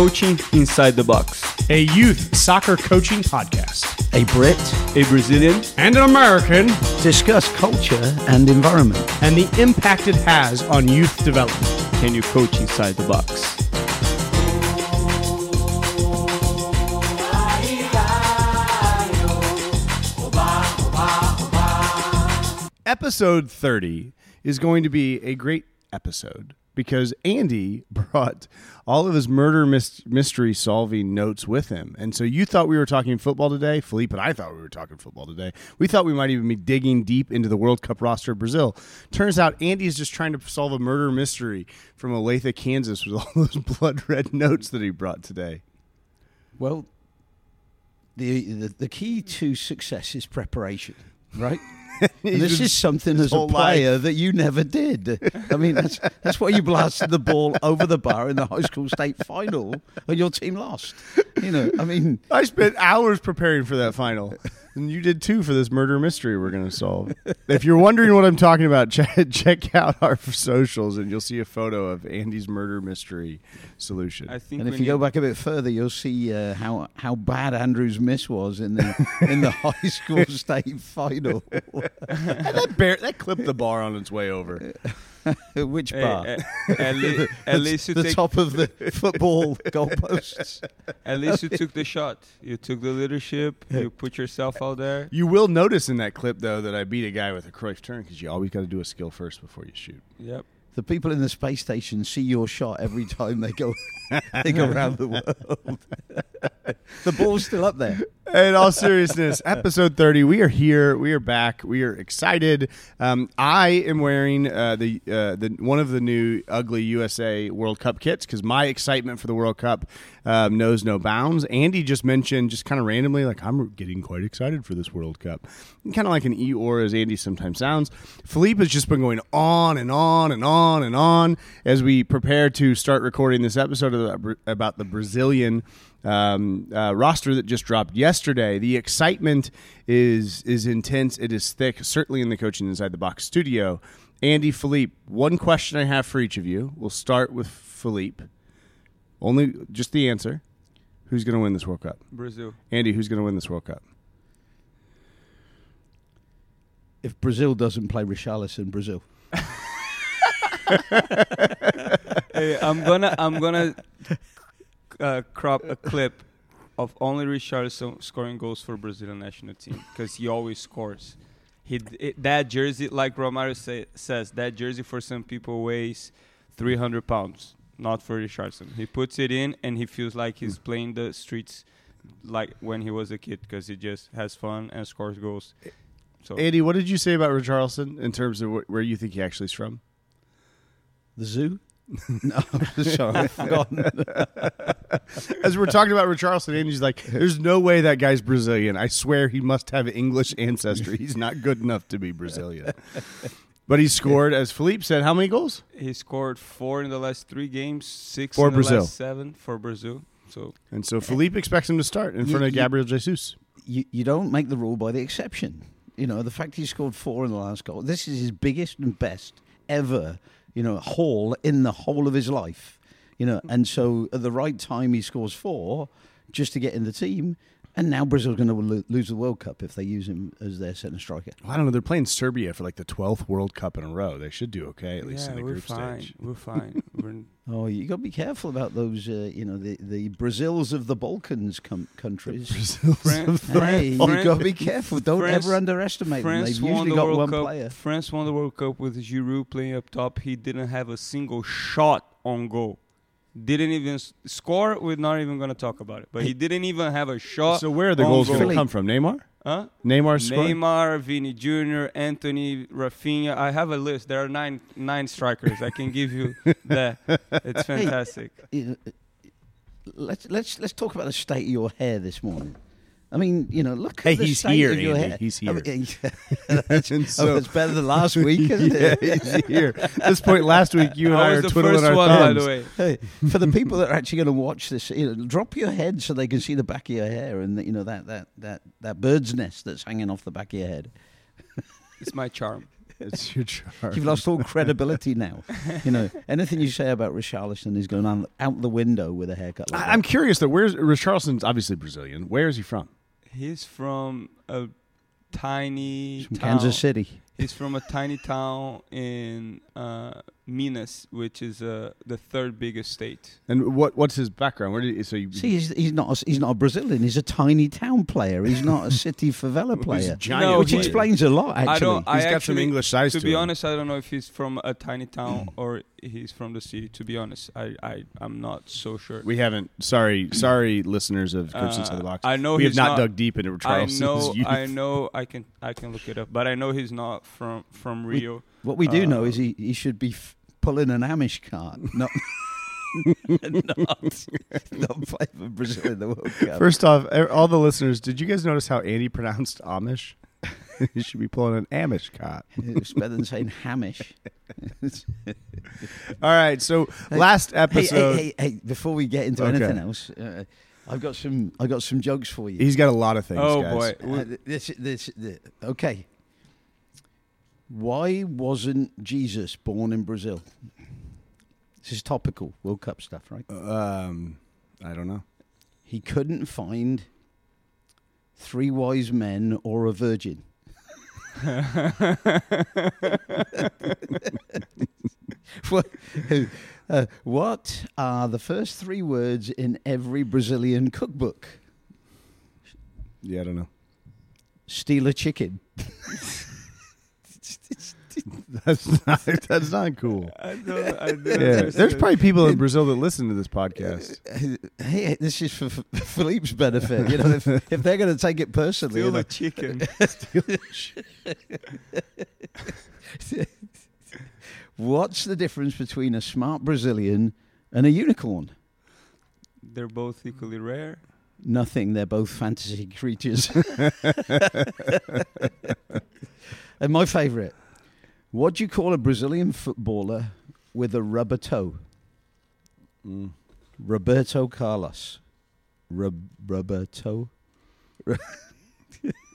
Coaching Inside the Box, a youth soccer coaching podcast. A Brit a Brazilian, and an American discuss culture and environment and the impact it has on youth development. Can you coach inside the box? Episode 30 is going to be a great episode because Andy brought all of his murder mystery solving notes with him. And so you thought we were talking football today, Philippe, and I thought we were talking football today. We thought we might even be digging deep into the World Cup roster of Brazil. Turns out Andy is just trying to solve a murder mystery from Olathe, Kansas with all those blood red notes that he brought today. Well, the, the, the key to success is preparation, right? this is something as a player life. that you never did. I mean, that's that's why you blasted the ball over the bar in the high school state final, and your team lost. You know, I mean, I spent hours preparing for that final. And you did too for this murder mystery we're going to solve. if you're wondering what I'm talking about, check, check out our socials and you'll see a photo of Andy's murder mystery solution. I think and if you go back a bit further, you'll see uh, how how bad Andrew's miss was in the in the high school state final. that, bear, that clipped the bar on its way over. Which eh, bar? Hey, at, le- at least you the take top of the football goalposts. At least you took the shot. You took the leadership. You put yourself out there. You will notice in that clip though that I beat a guy with a Cruyff turn because you always got to do a skill first before you shoot. Yep the people in the space station see your shot every time they go they go around the world. the ball's still up there. In all seriousness, episode thirty, we are here. We are back. We are excited. Um, I am wearing uh, the uh, the one of the new ugly USA World Cup kits because my excitement for the World Cup um, knows no bounds. Andy just mentioned, just kind of randomly, like I'm getting quite excited for this World Cup, kind of like an Eeyore as Andy sometimes sounds. Philippe has just been going on and on and on and on as we prepare to start recording this episode the, about the Brazilian um, uh, roster that just dropped yesterday. The excitement is is intense. It is thick, certainly in the coaching inside the box studio. Andy, Philippe, one question I have for each of you. We'll start with Philippe. Only just the answer. Who's going to win this World Cup? Brazil. Andy, who's going to win this World Cup? If Brazil doesn't play Richarlison, Brazil. Hey, I'm gonna I'm gonna uh, crop a clip of only Richarlison scoring goals for Brazilian national team because he always scores. He it, that jersey, like Romario say, says, that jersey for some people weighs 300 pounds. Not for Richarlison. He puts it in and he feels like he's mm. playing the streets like when he was a kid because he just has fun and scores goals. So, Andy, what did you say about Richarlison in terms of wh- where you think he actually is from? The zoo. no, sorry, I've forgotten. As we're talking about Richarlison, Andy's like, "There's no way that guy's Brazilian. I swear he must have English ancestry. He's not good enough to be Brazilian." But he scored, as Philippe said, how many goals? He scored four in the last three games, six for in Brazil. last seven for Brazil. So and so Philippe expects him to start in you, front of Gabriel Jesus. You, you don't make the rule by the exception. You know the fact he scored four in the last goal. This is his biggest and best ever you know, haul in the whole of his life. You know, and so at the right time he scores four just to get in the team. And now Brazil's going to lo- lose the World Cup if they use him as their center striker. Well, I don't know. They're playing Serbia for like the twelfth World Cup in a row. They should do okay at least yeah, in the we're group fine. stage. We're fine. we're oh, you got to be careful about those. Uh, you know, the the Brazils of the Balkans com- countries. France, hey, you got to be careful. Don't France, ever underestimate France them. They've usually the got World one Cup. player. France won the World Cup with Giroud playing up top. He didn't have a single shot on goal didn't even score. We're not even going to talk about it. But he didn't even have a shot. So where are the goals going to come from? Neymar? Huh? Neymar scored? Neymar, Vini Jr., Antony, Raphinha. I have a list. There are nine nine strikers. I can give you that. It's fantastic. Hey, let's let's let's talk about the state of your hair this morning. I mean, you know, look. Hey, at the he's state here. Of your Andy. hair. He's here. I mean, that's, so, oh, it's better than last week, isn't yeah, it? he's here. At this point last week, you and I, I are twiddling our one, thumbs. The. Hey, for the people that are actually going to watch this, you know, drop your head so they can see the back of your hair and you know that that that that bird's nest that's hanging off the back of your head. It's my charm. it's your charm. You've lost all credibility now. You know, anything you say about Richarlison is going on out the window with a haircut. Like I, that. I'm curious though. Where's Richarlison's obviously Brazilian. Where is he from? He's from a tiny from town. Kansas City. He's from a tiny town in uh, Minas, which is uh, the third biggest state. And what what's his background? Where did he, so you, See, he's, he's not a, he's not a Brazilian. He's a tiny town player. He's not a city favela He's player, giant. No, which he- explains a lot. Actually, I don't. I He's got actually, some English size To to be him. honest, I don't know if he's from a tiny town or he's from the city. To be honest, I I I'm not so sure. we haven't. Sorry, sorry, listeners of Clips Uh, Inside the Box. I know we have not, not- dug deep into I Richarlison's know. youth. I know. I can. I can look it up. But I know he's not from from Rio. what we do know Uh, is he, he should be f- pulling an Amish cart, not not not play for Brazil in the World Cup. First off, all the listeners, did you guys notice how Andy pronounced Amish? you should be pulling an Amish cot. it's better than saying Hamish. All right, so last episode, hey, hey, hey! Before we get into Okay. anything else, uh, I've got some. I got some jokes for you. he's got a lot of things. Oh guys. boy. Uh, th- this, this, th- okay. Why wasn't Jesus born in Brazil? This is topical World Cup stuff, right? Um, I don't know. He couldn't find three wise men or a virgin. what, uh, what are the first three words in every Brazilian cookbook? Yeah, I don't know. Steal a chicken. That's not, that's not cool. I don't. I don't Yeah, there's probably people in Brazil that listen to this podcast. Hey, this is for F- Philippe's benefit. You know, if, if they're going to take it personally, you Steal know, a chicken. what's the difference between a smart Brazilian and a unicorn? They're both equally rare. Nothing. They're both fantasy creatures. and my favourite. What do you call a Brazilian footballer with a rubber toe? Mm. Roberto Carlos. Rub- rubber toe.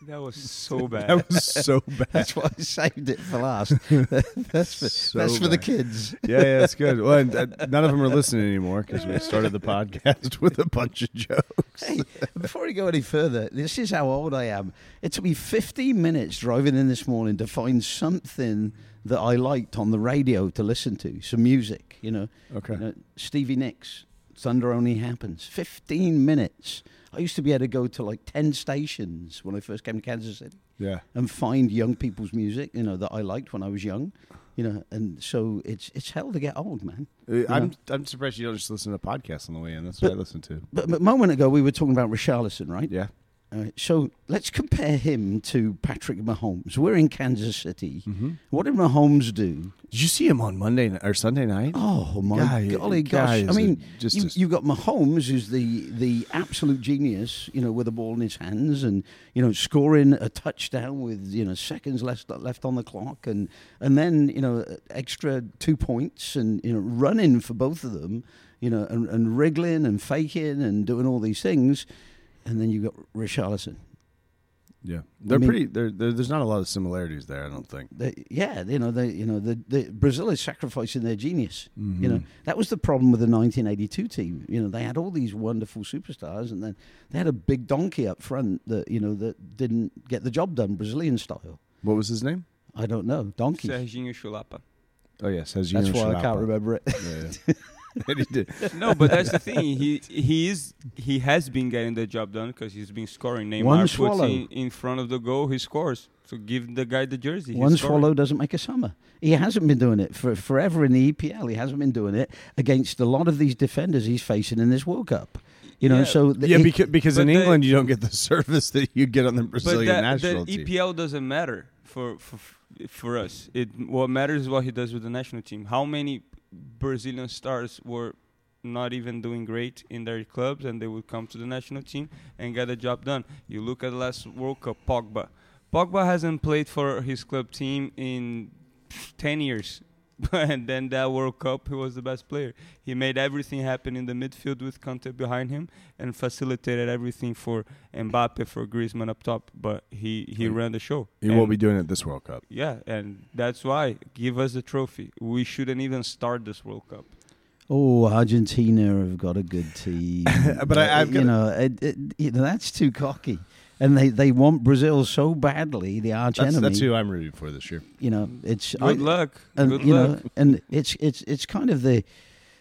That was so bad. That was so bad. That's why I saved it for last. that's for, So that's for the kids. Yeah, yeah, it's good. Well, and, uh, none of them are listening anymore because we started the podcast with a bunch of jokes. Hey, before we go any further, this is how old I am. It took me 15 minutes driving in this morning to find something that I liked on the radio to listen to, some music, you know. Okay. You know, Stevie Nicks, Thunder Only Happens. 15 minutes. I used to be able to go to like 10 stations when I first came to Kansas City Yeah. and find young people's music, you know, that I liked when I was young. You know, and so it's it's hell to get old, man. Uh, I'm. I'm surprised you don't just listen to podcasts on the way in. That's what I listen to. But, but a moment ago, we were talking about Richarlison, right? Yeah. Uh, so let's compare him to Patrick Mahomes. We're in Kansas City. Mm-hmm. What did Mahomes do? Did you see him on Monday or Sunday night? Oh my Guy- golly gosh! I mean, just you, you've got Mahomes, who's the the absolute genius, you know, with the ball in his hands, and you know, scoring a touchdown with you know seconds left left on the clock, and and then you know, extra two points, and you know, running for both of them, you know, and, and wriggling and faking and doing all these things, and then you have got Richarlison. Yeah, they're mean- pretty. They're, they're, there's not a lot of similarities there. I don't think. They, yeah, you know, they, you know, the, the Brazil is sacrificing their genius. You know, Mhm. that was the problem with the 1982 team. You know, they had all these wonderful superstars, and then they had a big donkey up front that you know that didn't get the job done, Brazilian style. What was his name? I don't know, donkey. Serginho Chulapa. Oh yes, has That's why I can't remember it. Yeah, yeah. And he did. No, but that's the thing. He he is he has been getting the job done because he's been scoring. Neymar One puts swallow. in, in front of the goal, he scores. So give the guy the jersey. He's One scoring. swallow doesn't make a summer. He hasn't been doing it for forever in the EPL. He hasn't been doing it against a lot of these defenders he's facing in this World Cup. You know, Yeah. so th- Yeah, he- because, because in the- England you don't get the service that you get on the But Brazilian that, national the team. EPL doesn't matter for, for for us. It what matters is what he does with the national team. How many Brazilian stars were not even doing great in their clubs, and they would come to the national team and get the job done. You look at last World Cup, Pogba. Pogba hasn't played for his club team in ten years. and then that World Cup, he was the best player. He made everything happen in the midfield with Kante behind him, and facilitated everything for Mbappe, for Griezmann up top. But he he Mm. ran the show. He won't be doing it this World Cup. Yeah, and that's why give us the trophy. We shouldn't even start this World Cup. Oh, Argentina have got a good team. But I- I've you gotta- know, it, it, you know that's too cocky, and they, they want Brazil so badly, the arch That's, enemy. that's who I'm rooting for this year. You know, it's Good I- luck. and Good you luck. know, and it's it's it's kind of the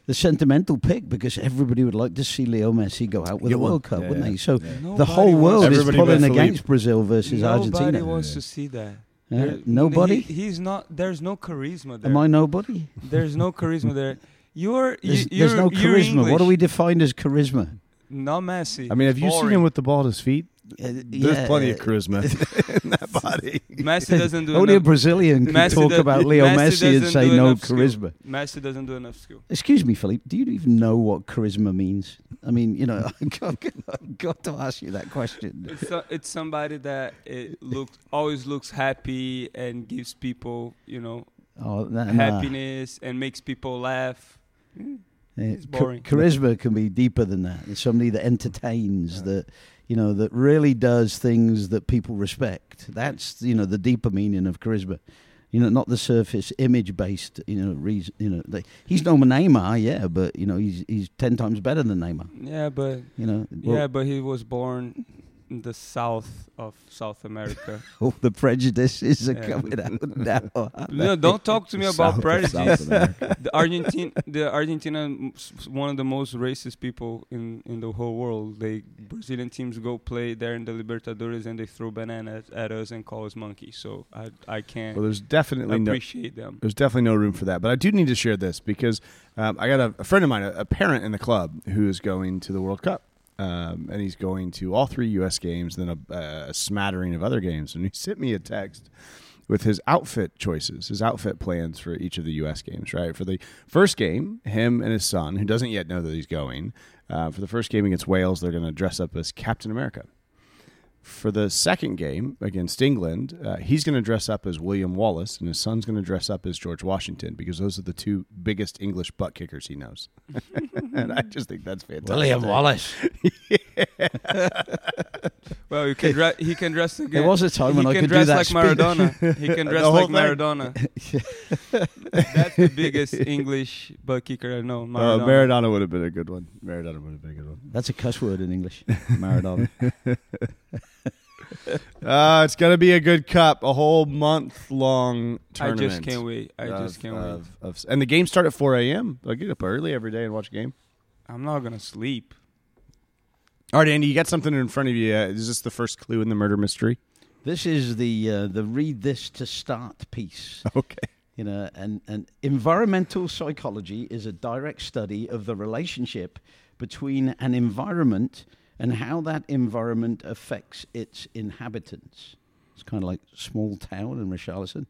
the sentimental pick because everybody would like to see Leo Messi go out with Yeah, a World Cup, yeah, wouldn't yeah. they? So Yeah. the whole world is pulling but Philippe. against Brazil versus Nobody Argentina. Nobody wants Yeah. to see that. Yeah? There- Nobody. he- he's not. There's no charisma there. Am I nobody? There's no charisma there. You're. There's, you, there's you're- no charisma. What do we define as charisma? No Messi. I mean, have you seen him with the ball at his feet? Uh, There's yeah, plenty of uh, charisma in that body. Messi doesn't do Only a. Brazilian can Messi talk does- about Leo Messi Messi, and say no enough skill. charisma. Messi doesn't do enough skill. Excuse me, Philippe. Do you even know what charisma means? I mean, you know, I've got, to ask you that question. It's so, it's somebody that it looks always looks happy and gives people you know Oh, nah, nah. happiness and makes people laugh. Mm. Uh, It's cha- boring. charisma can be deeper than that. It's somebody that entertains, that you know, that really does things that people respect. That's you know the deeper meaning of charisma. You know, not the surface image based. You know, reason. You know, they, he's no Neymar, yeah, but you know, he's he's ten times better than Neymar. Yeah, but You know, well, yeah, but he was born the south of South America. all the prejudices are Yeah. coming out now. no, don't talk to me about South of prejudice. The Argentine, the Argentina, one of the most racist people in in the whole world. They Brazilian teams go play there in the Libertadores and they throw bananas at us and call us monkeys. So I I can't Well, there's definitely no appreciate them. there's definitely no room for that. But I do need to share this because um, I got a, a friend of mine, a, a parent in the club, who is going to the World Cup. Um, and he's going to all three U.S. games, then a, a smattering of other games. And he sent me a text with his outfit choices, his outfit plans for each of the U.S. games. Right for the first game, him and his son, who doesn't yet know that he's going, uh, for the first game against Wales, they're going to dress up as Captain America. For the second game against England, uh, he's going to dress up as William Wallace, and his son's going to dress up as George Washington because those are the two biggest English butt kickers he knows. and I just think that's fantastic. William Wallace. Well, you can dre- he can dress again. There was a time he when I can could do dress that like speech. Maradona. He can dress like thing. Maradona. That's the biggest English butt kicker I know. Uh, Maradona. Maradona would have been a good one. Maradona would have been a good one. That's a cuss word in English. Maradona. Uh, it's going to be a good cup, a whole month long tournament. I just can't wait. I just can't wait. of- of- and the games start at 4 a.m. I get up early every day and watch a game. I'm not gonna sleep. All right, Andy, you got something in front of you. Uh, is this the first clue in the murder mystery? This is the uh, the read this to start piece. Okay. You know, and, and environmental psychology is a direct study of the relationship between an environment and how that environment affects its inhabitants. It's kind of like small town in Richarlison.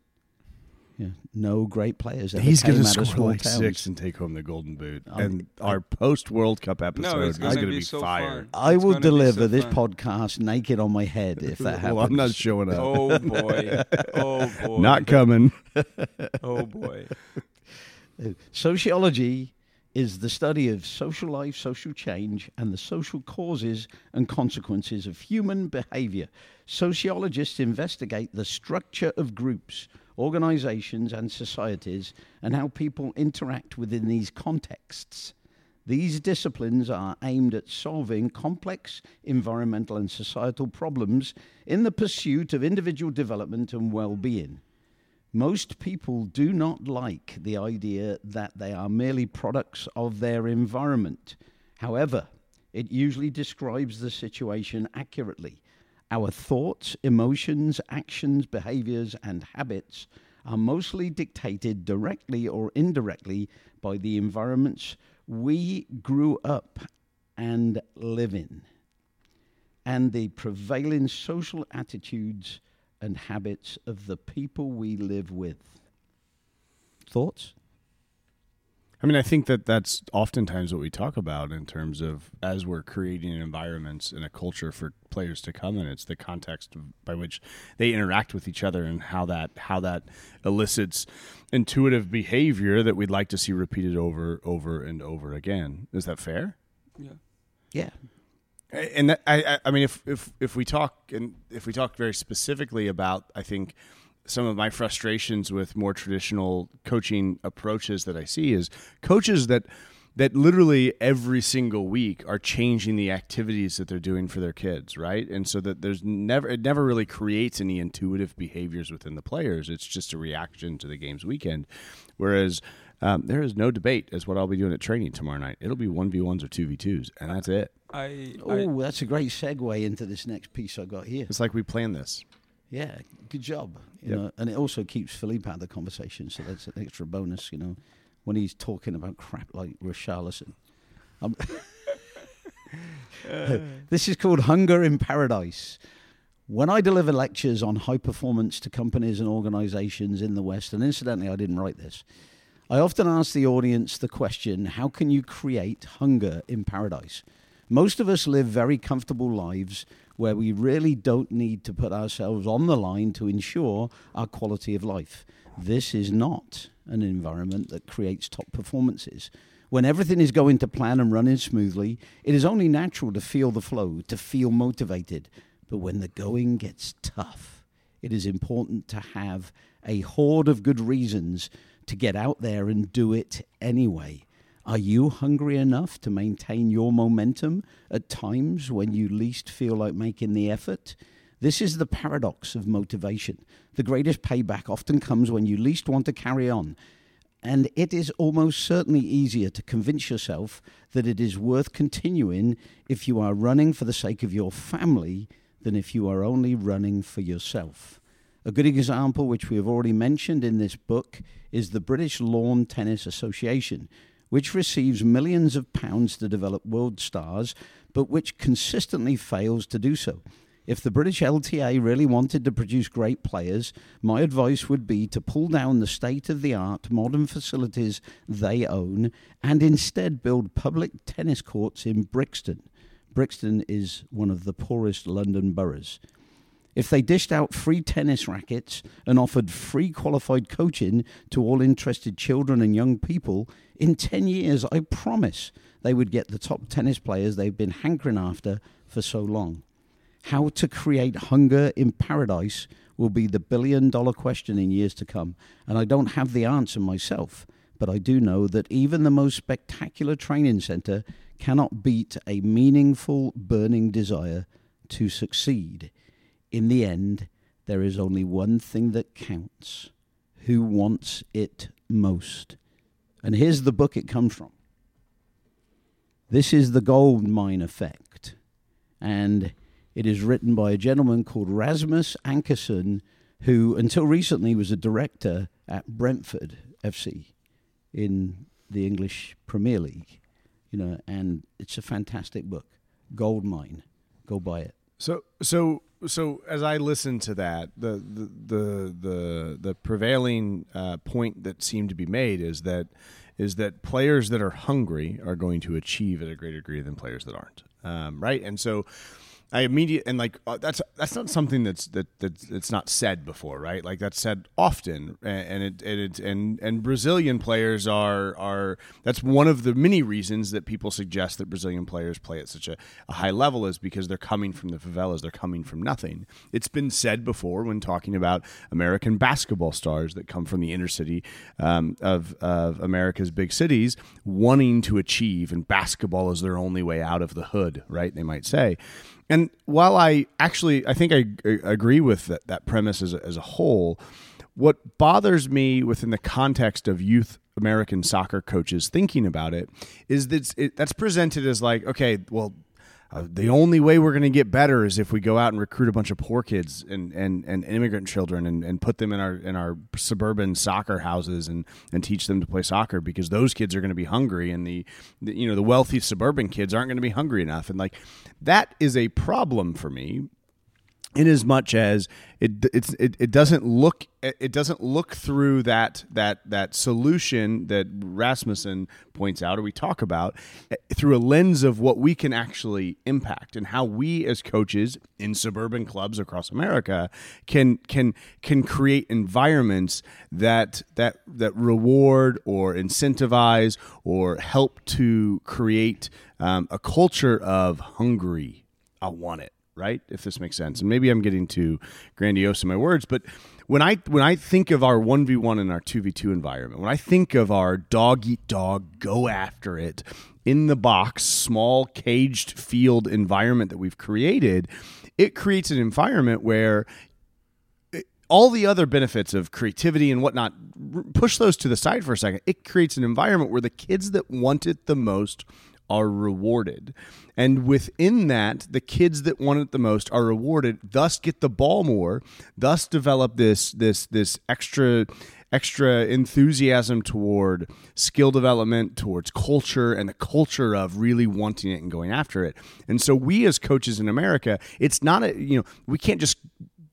Yeah, no great players. Ever He's going to score small like towns. six and take home the Golden Boot. Um, and our post World Cup episode it's is gonna be be, so fire. fun. I it's will deliver so this fun. podcast naked on my head if that happens. well, I'm not showing up. Oh boy. Oh boy. Not coming. Oh boy. Sociology is the study of social life, social change, and the social causes and consequences of human behavior. Sociologists investigate the structure of groups, organizations, and societies, and how people interact within these contexts. These disciplines are aimed at solving complex environmental and societal problems in the pursuit of individual development and well being. Most people do not like the idea that they are merely products of their environment. However, it usually describes the situation accurately. Our thoughts, emotions, actions, behaviors, and habits are mostly dictated directly or indirectly by the environments we grew up and live in, and the prevailing social attitudes and habits of the people we live with. Thoughts? I mean, I think that that's oftentimes what we talk about in terms of as we're creating environments and a culture for players to come in. It's the context by which they interact with each other and how that how that elicits intuitive behavior that we'd like to see repeated over over and over again. Is that fair? Yeah. Yeah. And that, I, I- mean, if if if we talk and if we talk very specifically about, I think some of my frustrations with more traditional coaching approaches that I see is coaches that that literally every single week are changing the activities that they're doing for their kids, right? And so that there's never it never really creates any intuitive behaviors within the players. It's just a reaction to the game's weekend. Whereas um, there is no debate as what I'll be doing at training tomorrow night. It'll be one v ones or two v twos, and that's it. I, I Oh, that's a great segue into this next piece I got here. It's like we planned this. Yeah, good job. You Yep. know, and it also keeps Philippe out of the conversation, so that's an extra bonus. You know, when he's talking about crap like Richarlison. Um, this is called Hunger in Paradise. When I deliver lectures on high performance to companies and organizations in the West, and incidentally, I didn't write this, I often ask the audience the question how can you create hunger in paradise? Most of us live very comfortable lives where we really don't need to put ourselves on the line to ensure our quality of life. This is not an environment that creates top performances. When everything is going to plan and running smoothly, it is only natural to feel the flow, to feel motivated. But when the going gets tough, it is important to have a horde of good reasons to get out there and do it anyway. Are you hungry enough to maintain your momentum at times when you least feel like making the effort? This is the paradox of motivation. The greatest payback often comes when you least want to carry on. And it is almost certainly easier to convince yourself that it is worth continuing if you are running for the sake of your family than if you are only running for yourself. A good example, which we have already mentioned in this book, is the British Lawn Tennis Association, which receives millions of pounds to develop world stars, but which consistently fails to do so. If the British LTA really wanted to produce great players, my advice would be to pull down the state of the art modern facilities they own and instead build public tennis courts in Brixton. Brixton is one of the poorest London boroughs. If they dished out free tennis rackets and offered free qualified coaching to all interested children and young people, in 10 years, I promise they would get the top tennis players they've been hankering after for so long. How to create hunger in paradise will be the billion dollar question in years to come. And I don't have the answer myself, but I do know that even the most spectacular training center cannot beat a meaningful, burning desire to succeed. In the end, there is only one thing that counts who wants it most. And here's the book it comes from. This is the gold mine effect. And it is written by a gentleman called Rasmus Ankerson, who until recently was a director at Brentford FC in the English Premier League. You know, and it's a fantastic book. Gold mine. Go buy it. So so so as I listen to that, the the the the, the prevailing uh, point that seemed to be made is that is that players that are hungry are going to achieve at a greater degree than players that aren't. Um, right, and so. I immediate and like uh, that's that's not something that's that that's, that's not said before, right? Like that's said often, and, and it and it and and Brazilian players are are that's one of the many reasons that people suggest that Brazilian players play at such a, a high level is because they're coming from the favelas, they're coming from nothing. It's been said before when talking about American basketball stars that come from the inner city um, of of America's big cities, wanting to achieve, and basketball is their only way out of the hood, right? They might say. And while I actually, I think I, I uh, agree with that, that premise as a, as a whole, what bothers me within the context of youth American soccer coaches thinking about it is that it, that's presented as like, okay, well, uh, the only way we're going to get better is if we go out and recruit a bunch of poor kids and, and, and immigrant children and, and put them in our in our suburban soccer houses and, and teach them to play soccer because those kids are going to be hungry and the, the you know the wealthy suburban kids aren't going to be hungry enough. And like that is a problem for me in as much as it it, it doesn't look it doesn't look through that that that solution that Rasmussen points out or we talk about eh, through a lens of what we can actually impact and how we as coaches in suburban clubs across America can can can create environments that that that reward or incentivize or help to create um, a culture of hungry. I want it right? If this makes sense. And maybe I'm getting too grandiose in my words, but when I when I think of our 1v1 and our 2v2 environment, when I think of our dog eat dog, go after it in the box, small caged field environment that we've created, it creates an environment where all the other benefits of creativity and whatnot, push those to the side for a second. It creates an environment where the kids that want it the most are rewarded. And within that, the kids that want it the most are rewarded, thus get the ball more, thus develop this this this extra extra enthusiasm toward skill development, towards culture, and the culture of really wanting it and going after it. And so, we as coaches in America, it's not a you know we can't just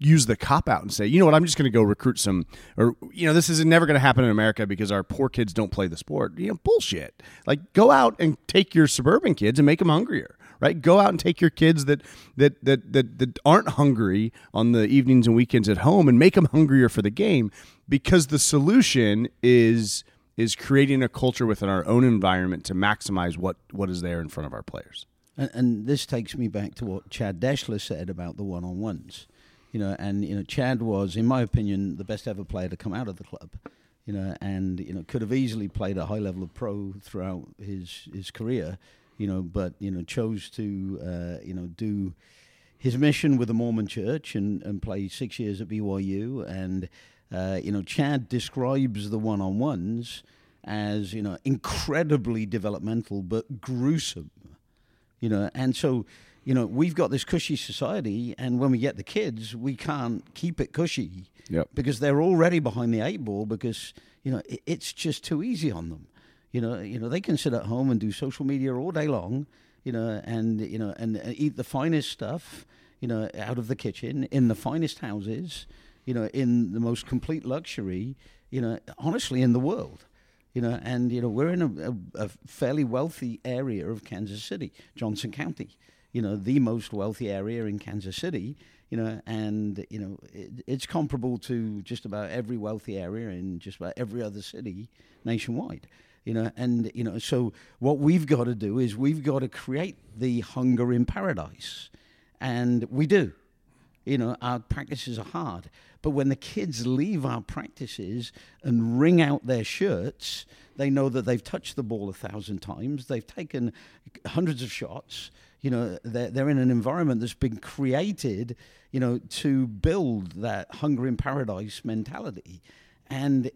use the cop out and say, you know what, I'm just going to go recruit some, or you know, this is never going to happen in America because our poor kids don't play the sport. You know, bullshit. Like, go out and take your suburban kids and make them hungrier. Right, go out and take your kids that that that that, that aren't hungry on the evenings and weekends at home and make them hungrier for the game, because the solution is is creating a culture within our own environment to maximize what what is there in front of our players. And, and this takes me back to what Chad Deshler said about the one on ones you know, and you know, Chad was, in my opinion, the best ever player to come out of the club. You know, and you know, could have easily played a high level of pro throughout his his career. You know, but you know, chose to uh, you know do his mission with the Mormon Church and and play six years at BYU. And uh, you know, Chad describes the one on ones as you know incredibly developmental but gruesome. You know, and so you know, we've got this cushy society, and when we get the kids, we can't keep it cushy yep. because they're already behind the eight ball because you know it, it's just too easy on them. You know, you know they can sit at home and do social media all day long, you know, and you know and, and eat the finest stuff, you know, out of the kitchen in the finest houses, you know, in the most complete luxury, you know, honestly in the world you know, and you know we're in a, a, a, fairly wealthy area of Kansas City, Johnson County, you know, the most wealthy area in Kansas City, you know, and, you know, it, it's comparable to just about every wealthy area in just about every other city nationwide. You know, and you know, so what we've got to do is we've got to create the hunger in paradise, and we do. You know, our practices are hard, but when the kids leave our practices and wring out their shirts, they know that they've touched the ball a thousand times, they've taken hundreds of shots, you know they're, they're in an environment that's been created you know to build that hunger in paradise mentality. And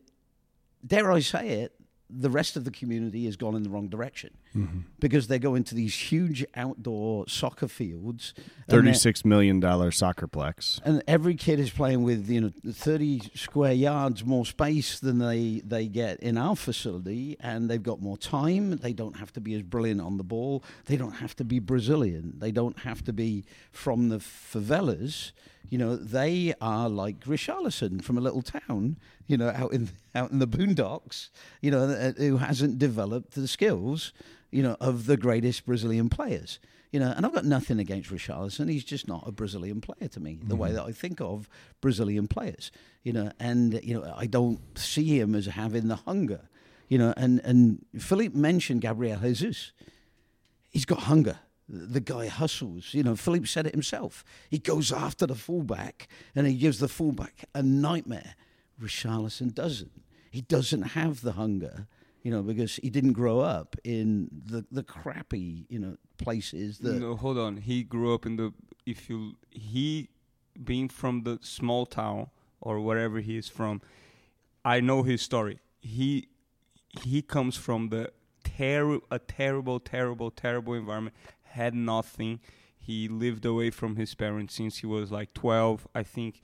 dare i say it the rest of the community has gone in the wrong direction mm-hmm. because they go into these huge outdoor soccer fields. Thirty-six million dollar soccerplex, and every kid is playing with you know thirty square yards more space than they they get in our facility, and they've got more time. They don't have to be as brilliant on the ball. They don't have to be Brazilian. They don't have to be from the favelas you know, they are like Richarlison from a little town, you know, out in out in the boondocks, you know, uh, who hasn't developed the skills, you know, of the greatest Brazilian players. You know, and I've got nothing against Richarlison. He's just not a Brazilian player to me, the mm-hmm. way that I think of Brazilian players. You know, and you know, I don't see him as having the hunger. You know, and and Philippe mentioned Gabriel Jesus. He's got hunger the guy hustles. You know, Philippe said it himself. He goes after the fullback and he gives the fullback a nightmare. Richarlison doesn't. He doesn't have the hunger, you know, because he didn't grow up in the, the crappy, you know, places that. No, hold on. He grew up in the. If you. He, being from the small town or wherever he is from, I know his story. He he comes from the ter- a terrible, terrible, terrible environment had nothing. He lived away from his parents since he was like 12. I think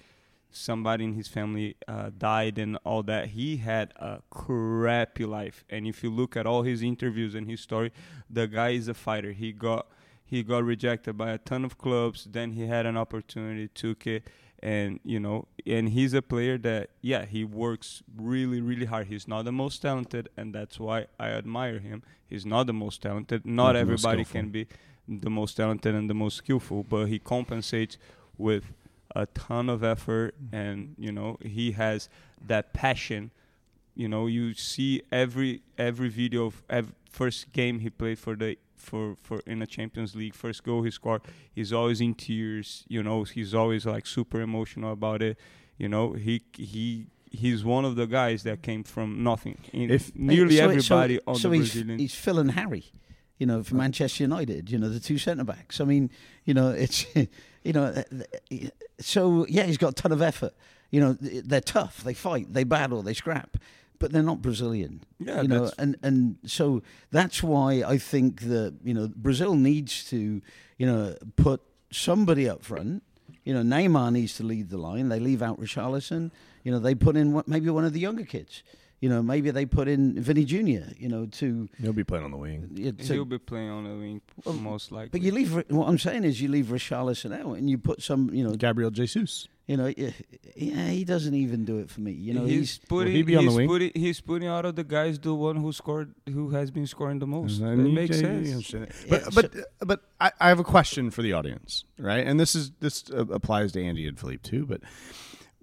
somebody in his family uh, died and all that. He had a crappy life. And if you look at all his interviews and his story, the guy is a fighter. He got he got rejected by a ton of clubs. Then he had an opportunity, took it, and you know, and he's a player that yeah, he works really, really hard. He's not the most talented, and that's why I admire him. He's not the most talented. Not, Not everybody can be the most talented and the most skillful, but he compensates with a ton of effort, mm-hmm. and you know, he has that passion you know you see every every video of ev- first game he played for the for for in the Champions League first goal he scored he's always in tears you know he's always like super emotional about it you know he he he's one of the guys that came from nothing in If- nearly So- everybody so, on so the he's, Brazilian he's Phil and Harry, you know, for uh, Manchester United. You know, the two centre backs. I mean, you know, it's you know, so yeah, he's got a ton of effort. You know, they're tough. They fight. They battle. They scrap. But they're not Brazilian. Yeah, you know, and and so that's why I think that you know Brazil needs to you know put somebody up front. You know, Neymar needs to lead the line. They leave out Richarlison. You know, they put in what, maybe one of the younger kids. You know, maybe they put in Vini Jr. You know, to, He'll be playing on the wing. yeah, to he'll be playing on the wing Well, most likely but you leave. What I'm saying is, you leave Richarlison out, and you put some. You know, Gabriel Jesus. you know, yeah, yeah, he doesn't even do it for me. You know, he's, he's, putting he be on the he's wing? putting he's putting out of the guys the one who scored who has been scoring the most it makes yeah, sense understand. Yeah, But but but I, I have a question for the audience, right? And this is this uh, applies to Andy and Philippe too. But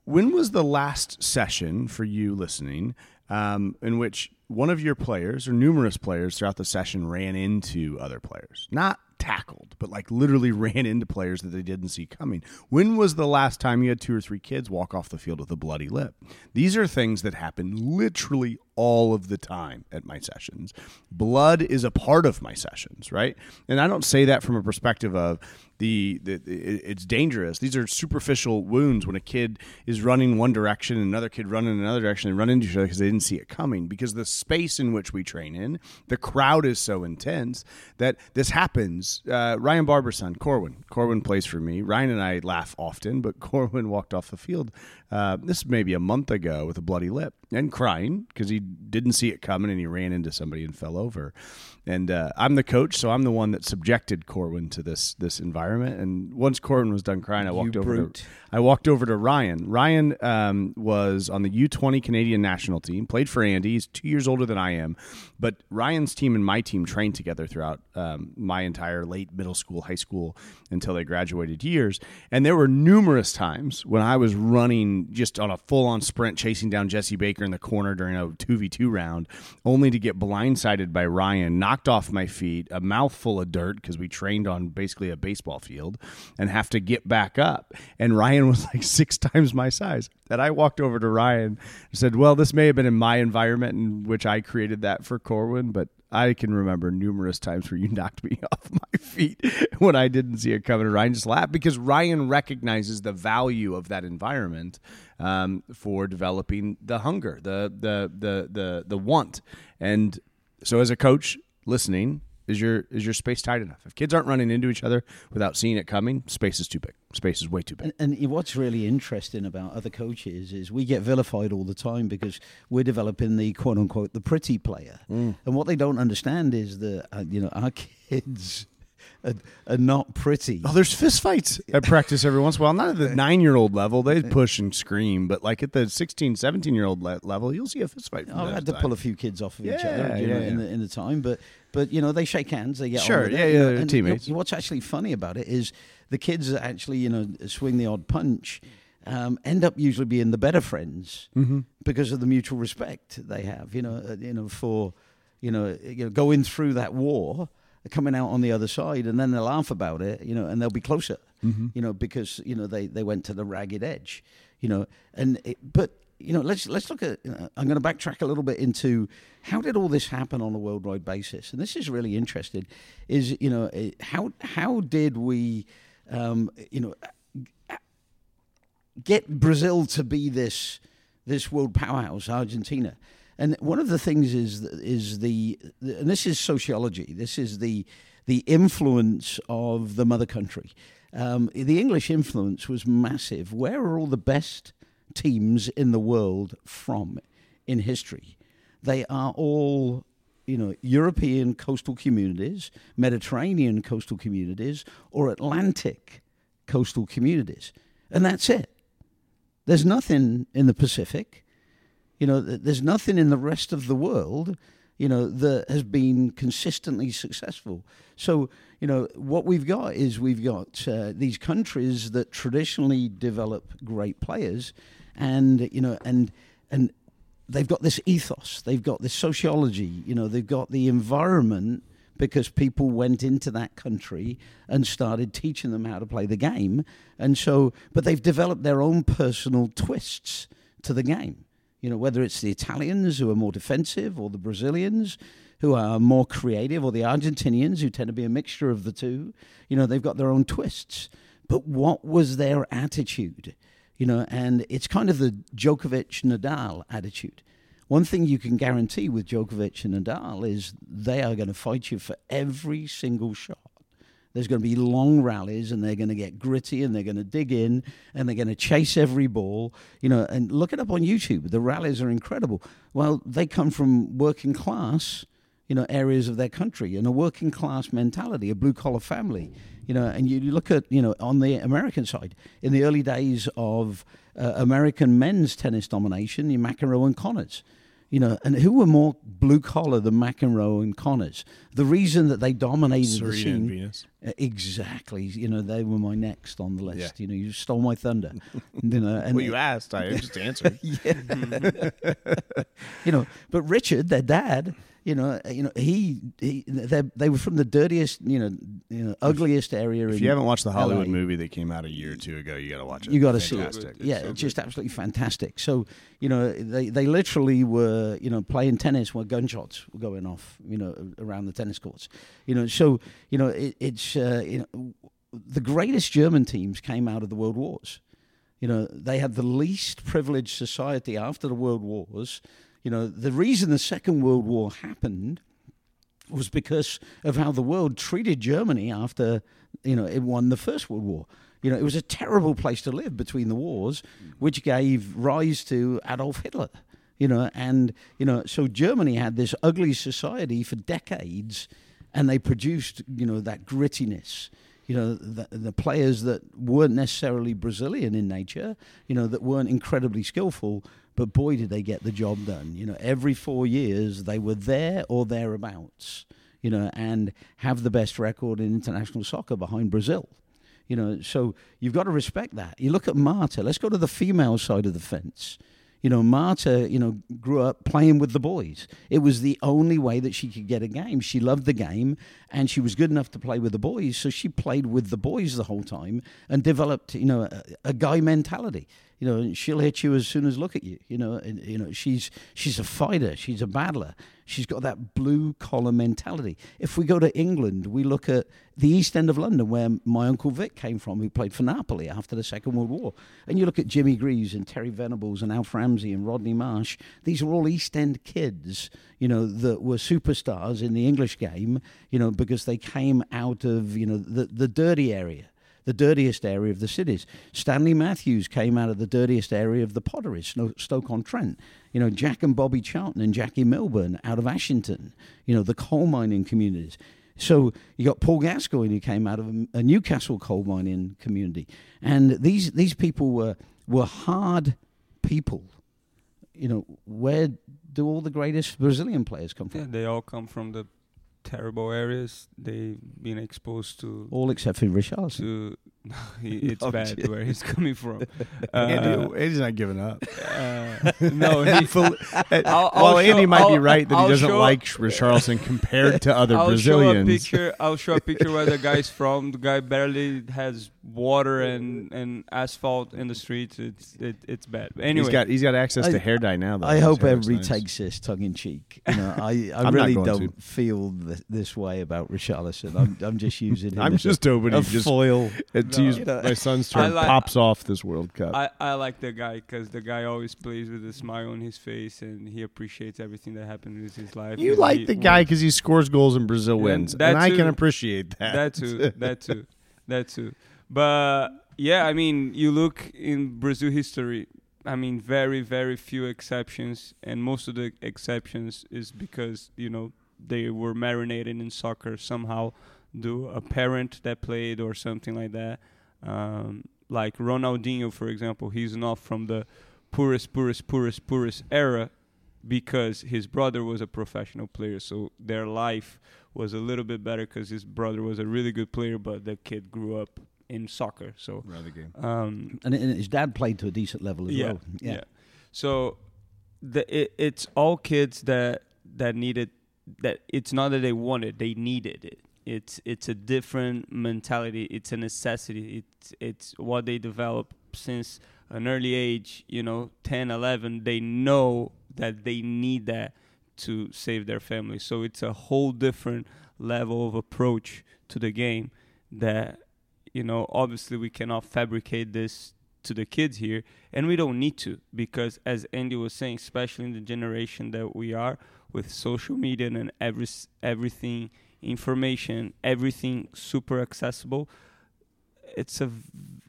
when was the last session for you listening um, in which one of your players or numerous players throughout the session ran into other players, not tackled, but like literally ran into players that they didn't see coming? When was the last time you had two or three kids walk off the field with a bloody lip? These are things that happen literally all of the time at my sessions. Blood is a part of my sessions, right? And I don't say that from a perspective of the, the it- it's dangerous. These are superficial wounds when a kid is running one direction and another kid running in another direction and run into each other because they didn't see it coming. Because the space in which we train in, the crowd is so intense that this happens. Uh, Ryan Barber's son, Corwin. Corwin plays for me. Ryan and I laugh often, but Corwin walked off the field. Uh, this maybe a month ago with a bloody lip and crying because he didn't see it coming and he ran into somebody and fell over. And uh, I'm the coach, so I'm the one that subjected Corwin to this this environment. And once Corwin was done crying, I walked over brute. to I walked over to Ryan. Ryan um, was on the U20 Canadian national team, played for Andy. He's two years older than I am, but Ryan's team and my team trained together throughout um, my entire late middle school, high school until they graduated years. And there were numerous times when I was running just on a full on sprint, chasing down Jesse Baker in the corner during a 2v2 round, only to get blindsided by Ryan, knocked off my feet, a mouthful of dirt because we trained on basically a baseball field, and have to get back up. And Ryan was like six times my size. And I walked over to Ryan and said, Well, this may have been in my environment in which I created that for Corwin, but I can remember numerous times where you knocked me off my feet when I didn't see it coming. And Ryan just laughed because Ryan recognizes the value of that environment um, for developing the hunger, the the the the the want. And so, as a coach listening, is your is your space tight enough? If kids aren't running into each other without seeing it coming, space is too big. Space is way too big. And, and what's really interesting about other coaches is we get vilified all the time because we're developing the quote unquote the pretty player, Mm. and what they don't understand is that uh, you know our kids are, are not pretty. Oh, there's fist fights at practice every once in a while. Not at the nine year old level, they push and scream, but like at the 16, 17 year old le- level, you'll see a fist fight. from I've had to time. pull a few kids off of each other you know, yeah, in the in the time, but but you know they shake hands, they get on Sure, it, yeah, you yeah, know, teammates. you know, What's actually funny about it is the kids that actually you know swing the odd punch um, end up usually being the better friends Mm-hmm. because of the mutual respect they have. You know, uh, you know for you know, you know going through that war, coming out on the other side, and then they'll laugh about it. You know, and they'll be closer. Mm-hmm. You know, because you know they they went to the ragged edge. You know, and it, but you know, let's let's look at. You know, I'm going to backtrack a little bit into how did all this happen on a worldwide basis, and this is really interesting. Is you know how how did we, um, you know, get Brazil to be this this world powerhouse, Argentina. And one of the things is is the, and this is sociology. This is the the influence of the mother country. Um, the English influence was massive. Where are all the best teams in the world from in history? They are all you know European coastal communities, Mediterranean coastal communities, or Atlantic coastal communities, and that's it. There's nothing in the Pacific. You know, there's nothing in the rest of the world. You know that has been consistently successful. So you know what we've got is we've got uh, these countries that traditionally develop great players, and you know and and they've got this ethos, they've got this sociology, you know, they've got the environment because people went into that country and started teaching them how to play the game. And so, but they've developed their own personal twists to the game. You know, whether it's the Italians who are more defensive or the Brazilians who are more creative or the Argentinians who tend to be a mixture of the two, you know, they've got their own twists. But what was their attitude? You know, and it's kind of the Djokovic Nadal attitude. One thing you can guarantee with Djokovic and Nadal is they are going to fight you for every single shot. There's going to be long rallies and they're going to get gritty and they're going to dig in and they're going to chase every ball. You know, and look it up on YouTube. The rallies are incredible. Well, they come from working class, you know, areas of their country and a working class mentality, a blue collar family. You know, and you look at, you know, on the American side, in the early days of uh, American men's tennis domination, the McEnroe and Connors you know, and who were more blue collar than McEnroe and Connors? The reason that they dominated Serena the scene, Venus. Uh, exactly. You know, they were my next on the list. Yeah. You know, you stole my thunder. you know, and well, you asked. I just answered. yeah. you know, but Richard, their dad, you know, you know, he, he they, they were from the dirtiest, you know, you know, ugliest area. If you haven't watched the Hollywood LA. movie that came out a year or two ago, you got to watch it. You got to see it. It's yeah, so it's just absolutely fantastic. So you know, they they literally were you know playing tennis where gunshots were going off you know around the tennis courts. You know, so you know it, it's uh, you know the greatest German teams came out of the world wars. You know, they had the least privileged society after the world wars. You know, the reason the Second World War happened was because of how the world treated Germany after you know it won the First World War. You know, it was a terrible place to live between the wars, mm. which gave rise to Adolf Hitler. You know, and you know, so Germany had this ugly society for decades, and they produced you know that grittiness. You know, the, the players that weren't necessarily Brazilian in nature, you know, that weren't incredibly skillful, but boy, did they get the job done. You know, every four years they were there or thereabouts, you know, and have the best record in international soccer behind Brazil. You know, so you've got to respect that. You look at Marta. Let's go to the female side of the fence. You know, Marta, you know, grew up playing with the boys. It was the only way that she could get a game. She loved the game and she was good enough to play with the boys. So she played with the boys the whole time and developed, you know, a, a guy mentality. You know, she'll hit you as soon as look at you. You know, and, you know, she's she's a fighter. She's a battler. She's got that blue collar mentality. If we go to England, we look at the East End of London, where my uncle Vic came from, who played for Napoli after the Second World War. And you look at Jimmy Greaves and Terry Venables and Alf Ramsey and Rodney Marsh. These are all East End kids, you know, that were superstars in the English game, you know, because they came out of, you know, the, the dirty area the dirtiest area of the cities. Stanley Matthews came out of the dirtiest area of the Potteries, Stoke on Trent. You know, Jack and Bobby Charlton and Jackie Milburn out of Ashington. You know, the coal mining communities. So you got Paul Gascoigne who came out of a Newcastle coal mining community, and these these people were were hard people. You know, where do all the greatest Brazilian players come from? Yeah, they all come from the terrible areas. They've been exposed to All except for Richarlison. to. it's No, bad shit. where he's coming from. Andy, Uh, Andy's not giving up. uh, no, he, I'll- I'll well, Andy might be I'll- right that he I'll doesn't show- like Richarlison compared to other I'll Brazilians. show a picture. I'll show a picture where the guy's from. The guy barely has water and, and asphalt in the streets. It's it, it's bad. But anyway, He's got he's got access I- to hair dye now. Though. I hope hair looks everybody nice. takes this tongue in cheek. You know, I, I really don't to. feel th- this way about Richarlison. I'm, I'm just using him I'm as just hoping a, he a just foil. uh, to No. use You know, my son's I term like- pops off this World Cup. I, I like the guy because the guy always plays with a smile on his face and he appreciates everything that happens in his life. you like he the guy because he scores goals and Brazil And wins, that and I can appreciate that. that too, that too, that too. But yeah, I mean, you look in Brazil history. I mean, very, very few exceptions, and most of the exceptions is because you know they were marinated in soccer somehow do a parent that played or something like that um, like Ronaldinho for example he's not from the poorest poorest poorest poorest era because his brother was a professional player so their life was a little bit better because his brother was a really good player but the kid grew up in soccer so Rather game. um, And, and his dad played to a decent level as yeah, well. yeah. So the it, it's all kids that that needed that it's not that they wanted, they needed it. It's it's a different mentality, it's a necessity. It's it's what they develop since an early age, you know, 10, 11, they know that they need that to save their family. So it's a whole different level of approach to the game that you know, obviously we cannot fabricate this to the kids here and we don't need to because as andy was saying especially in the generation that we are with social media and every everything information everything super accessible it's a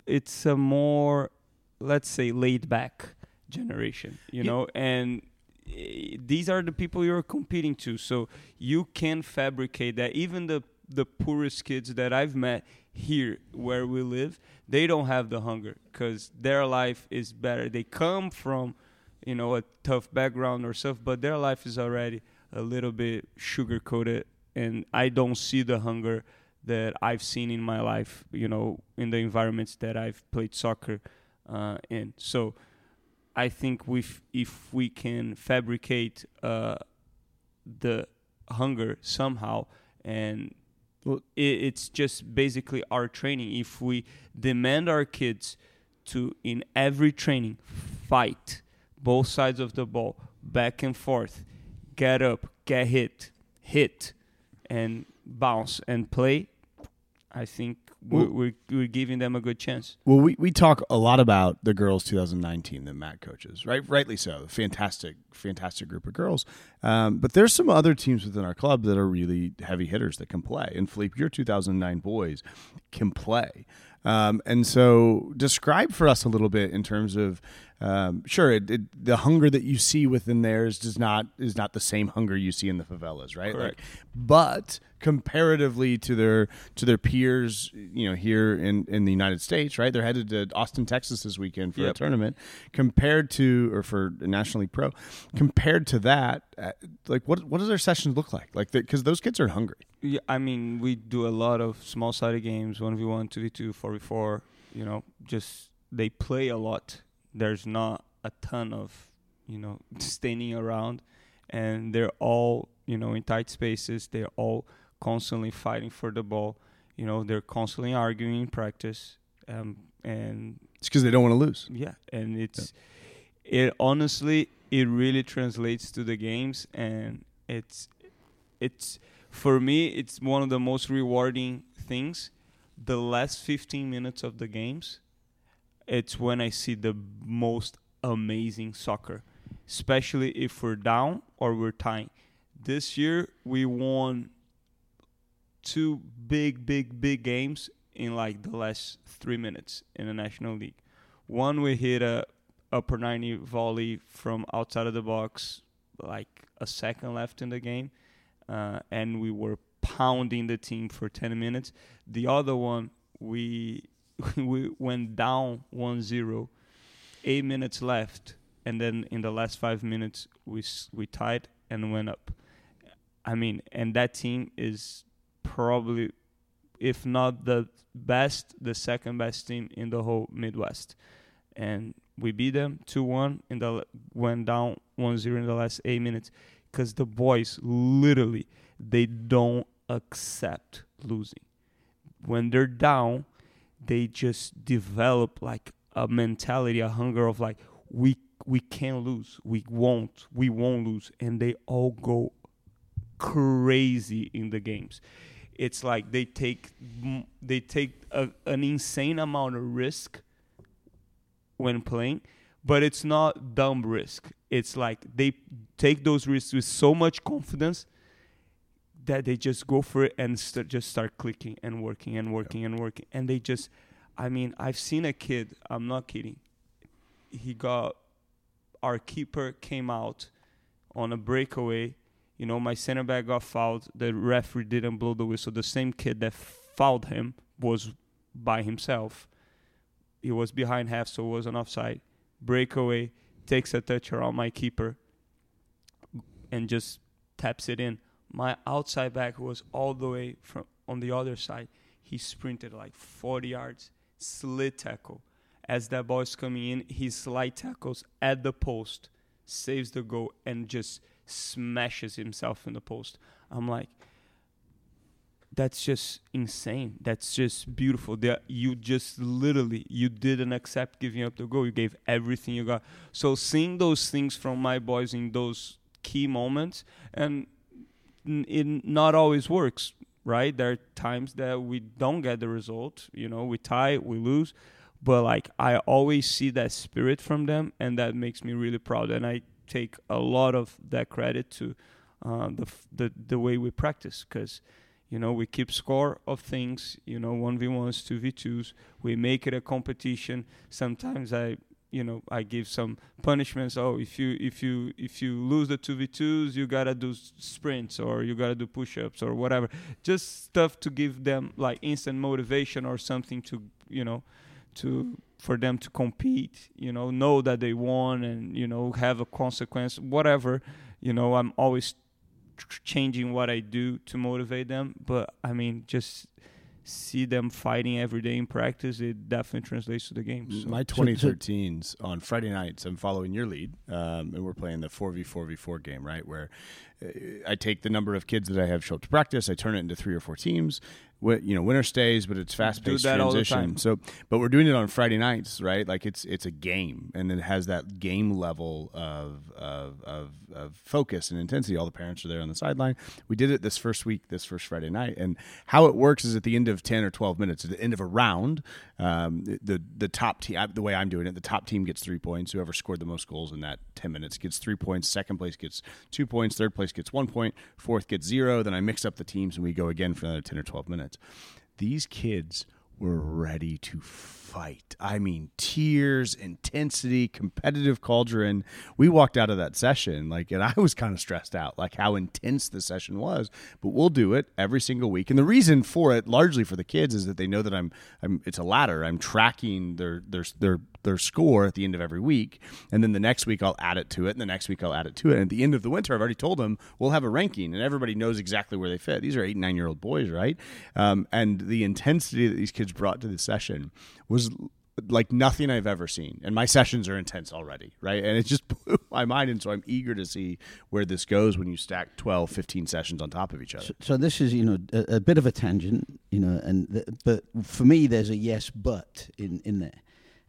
it's a more let's say laid back generation you Yeah. know and eh, these are the people you're competing to so you can fabricate that even the the poorest kids that i've met here where we live they don't have the hunger because their life is better. They come from you know a tough background or stuff but their life is already a little bit sugar coated and i don't see the hunger that i've seen in my life you know in the environments that i've played soccer uh, in. So i think we if we can fabricate uh, the hunger somehow and it's just basically our training. If we demand our kids to in every training fight both sides of the ball back and forth get up get hit hit and bounce and play i think we're, we're, we're giving them a good chance Well, we, we talk a lot about the girls 2019 that Matt coaches, right? Rightly so. Fantastic, fantastic group of girls. Um, but there's some other teams within our club that are really heavy hitters that can play. And Philippe, your 2009 boys can play. Um, and so, describe for us a little bit in terms of, um, sure, it, it, the hunger that you see within theirs does not is not the same hunger you see in the favelas, right? Correct. Like, but comparatively to their to their peers, you know, here in in the United States, right? They're headed to Austin, Texas this weekend for a tournament. Compared to or for National League Pro, compared to that, uh, like what what does their sessions look like? Like because those kids are hungry. Yeah, I mean, we do a lot of small sided games, 1v1, 2v2, 4v4. You know, just they play a lot. There's not a ton of, you know, standing around. And they're all, you know, in tight spaces. They're all constantly fighting for the ball. You know, they're constantly arguing in practice. Um, and It's because they don't want to lose. yeah, and it's it honestly it really translates to the games and it's it's for me it's one of the most rewarding things the last 15 minutes of the games it's when I see the most amazing soccer especially if we're down or we're tying. This year we won two big big big games in like the last 3 minutes in the National League. One we hit a upper 90 volley from outside of the box like a second left in the game uh, and we were pounding the team for 10 minutes. The other one we we went down 1-0 8 minutes left and then in the last 5 minutes we we tied and went up. I mean and that team is probably if not the best the second best team in the whole midwest. And we beat them 2-1 in the went down 1-0 in the last 8 minutes cuz the boys literally they don't accept losing. When they're down they just develop like a mentality a hunger of like we we can't lose we won't we won't lose and they all go crazy in the games it's like they take they take a, an insane amount of risk when playing, but it's not dumb risk. It's like they take those risks with so much confidence that they just go for it and st- just start clicking and working and working and working. And they just, I mean, I've seen a kid, I'm not kidding. He got, our keeper came out on a breakaway. You know, my center back got fouled. The referee didn't blow the whistle. The same kid that fouled him was by himself. He was behind half, so it was an offside. Breakaway takes a touch around my keeper and just taps it in. My outside back who was all the way from on the other side. He sprinted like 40 yards, slid tackle. As that ball is coming in, he slide tackles at the post, saves the goal, and just smashes himself in the post. I'm like, that's just insane. That's just beautiful. That you just literally you didn't accept giving up the goal. You gave everything you got. So seeing those things from my boys in those key moments, and it not always works, right? There are times that we don't get the result. You know, we tie, we lose, but like I always see that spirit from them, and that makes me really proud. And I take a lot of that credit to uh, the the the way we practice because you know we keep score of things you know 1v1s 2v2s we make it a competition sometimes i you know i give some punishments. Oh if you if you if you lose the 2v2s you gotta do sprints or you gotta do push-ups or whatever. Just stuff to give them like instant motivation or something to you know to for them to compete you know know that they won and you know have a consequence whatever. You know i'm always changing what I do to motivate them. But I mean, just see them fighting every day in practice, it definitely translates to the game. So. My 2013s on Friday nights, I'm following your lead, um, and we're playing the 4v4v4 game, right? Where uh, I take the number of kids that I have show up to practice, I turn it into three or four teams, you know winner stays, but it's fast paced transition. So, but we're doing it on Friday nights, right? Like it's it's a game, and it has that game level of of of, of focus and intensity. All the parents are there on the sideline. We did it this first week, this first Friday night, and how it works is at the end of ten or twelve minutes, at the end of a round, um, the the top team, the way I'm doing it, the top team gets three points. Whoever scored the most goals in that ten minutes gets three points. Second place gets two points. Third place gets one point. Fourth gets zero. Then I mix up the teams and we go again for another ten or twelve minutes. These kids were ready to fight. I mean, tears, intensity, competitive cauldron. We walked out of that session like, and I was kind of stressed out, like how intense the session was. But we'll do it every single week, and the reason for it, largely for the kids, is that they know that I'm, I'm. It's a ladder. I'm tracking their their their their score at the end of every week, and then the next week I'll add it to it, and the next week I'll add it to it. And at the end of the winter, I've already told them we'll have a ranking, and everybody knows exactly where they fit. These are eight, nine year old boys, right? Um, and the intensity that these kids brought to the session was like nothing I've ever seen. And my sessions are intense already, right? And it just blew my mind. And so I'm eager to see where this goes when you stack 12, 15 sessions on top of each other. So, so this is, you know, a, a, bit of a tangent, you know, and but for me, there's a yes, but in, in there.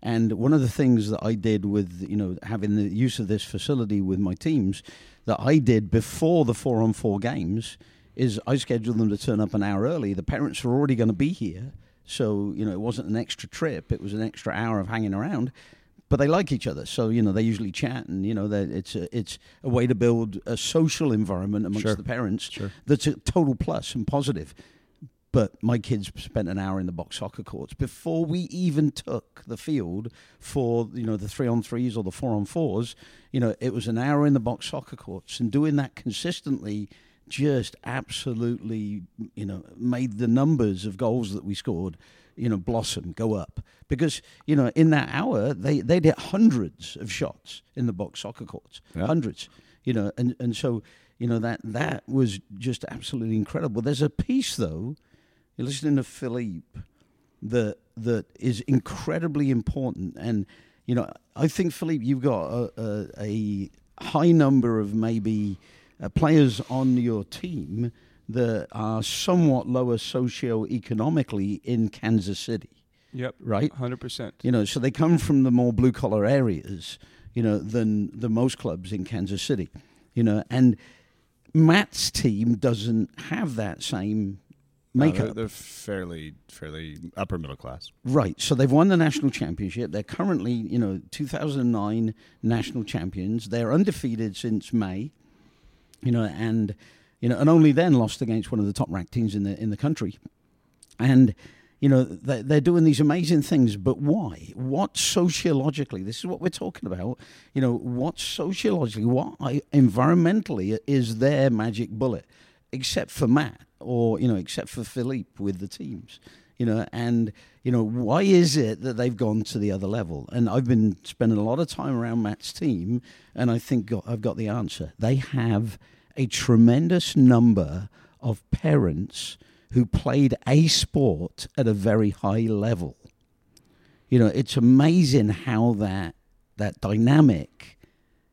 And one of the things that I did with, you know, having the use of this facility with my teams that I did before the four on four games is I scheduled them to turn up an hour early. The parents were already going to be here so, you know, it wasn't an extra trip, it was an extra hour of hanging around. But they like each other, so you know they usually chat, and you know it's a, it's a way to build a social environment amongst sure. the parents sure. that's a total plus and positive. But my kids spent an hour in the box soccer courts before we even took the field for you know the three on threes or the four on fours. You know, it was an hour in the box soccer courts, and doing that consistently just absolutely, you know, made the numbers of goals that we scored, you know, blossom, go up. Because, you know, in that hour, they, they'd hit hundreds of shots in the box soccer courts, yeah. hundreds, you know, and, and so, you know, that, that was just absolutely incredible. There's a piece, though, you're listening to Philippe, that, that is incredibly important. And, you know, I think, Philippe, you've got a, a, a high number of maybe – uh, players on your team that are somewhat lower socio-economically in Kansas City. Yep. Right. Hundred percent. You know, so they come from the more blue collar areas, you know, than the most clubs in Kansas City. You know, and Matt's team doesn't have that same makeup. No, they're, they're, fairly fairly upper middle class. Right. So they've won the national championship. They're currently, you know, 2009 national champions. They're undefeated since May you know, and you know, and only then lost against one of the top ranked teams in the in the country. And You know, they- they're doing these amazing things, but why? What sociologically? This is what we're talking about. You know, what sociologically, what environmentally is their magic bullet, except for Matt or you know, except for Philippe with the teams. You know, and you know, why is it that they've gone to the other level? And I've been spending a lot of time around Matt's team, and I think I've got the answer. They have a tremendous number of parents who played a sport at a very high level. You know, it's amazing how that that dynamic,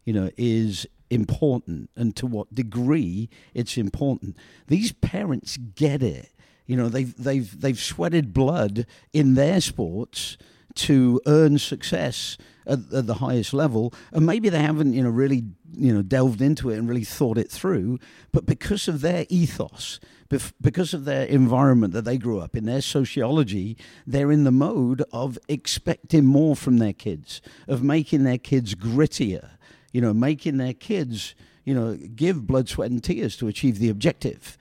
you know, is important and to what degree it's important. These parents get it. You know, they've they've they've sweated blood in their sports to earn success at, at the highest level, and maybe they haven't, you know, really, you know, delved into it and really thought it through. But because of their ethos, bef- because of their environment that they grew up in, their sociology, they're in the mode of expecting more from their kids, of making their kids grittier, you know, making their kids, you know, give blood, sweat, and tears to achieve the objective.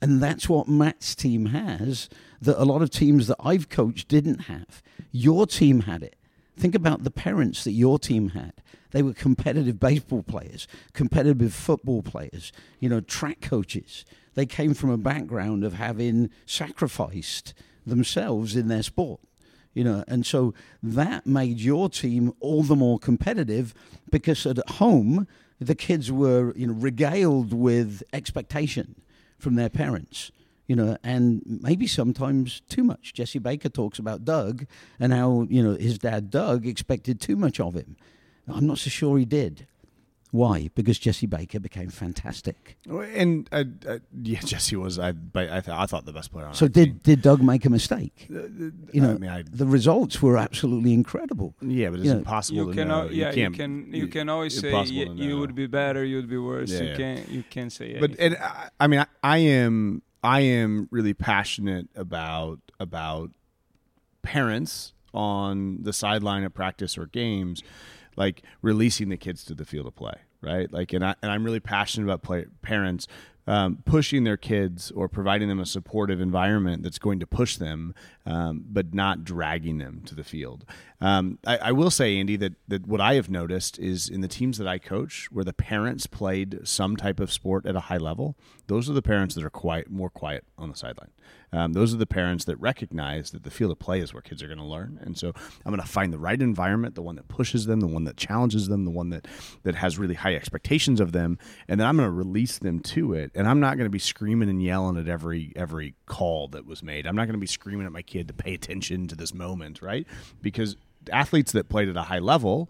And that's what Matt's team has that a lot of teams that I've coached didn't have. Your team had it. Think about the parents that your team had. They were competitive baseball players, competitive football players, you know, track coaches. They came from a background of having sacrificed themselves in their sport you know and so that made your team all the more competitive because at home the kids were you know regaled with expectation from their parents you know and maybe sometimes too much. Jesse baker talks about doug and how you know his dad doug expected too much of him. I'm not so sure he did why because jesse baker became fantastic And uh, uh, yeah, Jesse was. I, but I, th- I thought the best player on. so our team. did did doug make a mistake you know I mean, I, the results were absolutely incredible yeah, but it's you know, impossible You to can, know. al- yeah, you can't- can, you can always say impossible you would be better, you would be worse. Yeah, you yeah. can't, you can't say anything. but and I, I mean I, I am I am really passionate about about parents on the sideline at practice or games like releasing the kids to the field of play right like and I and I'm really passionate about play, parents um, pushing their kids or providing them a supportive environment that's going to push them, um, but not dragging them to the field. Um, I, I will say, Andy, that, that what I have noticed is in the teams that I coach, where the parents played some type of sport at a high level, those are the parents that are quiet, more quiet on the sideline. Um, those are the parents that recognize that the field of play is where kids are going to learn, and so I'm going to find the right environment, the one that pushes them, the one that challenges them, the one that that has really high expectations of them, and then I'm going to release them to it. And I'm not going to be screaming and yelling at every every call that was made. I'm not going to be screaming at my kid to pay attention to this moment, right? Because athletes that played at a high level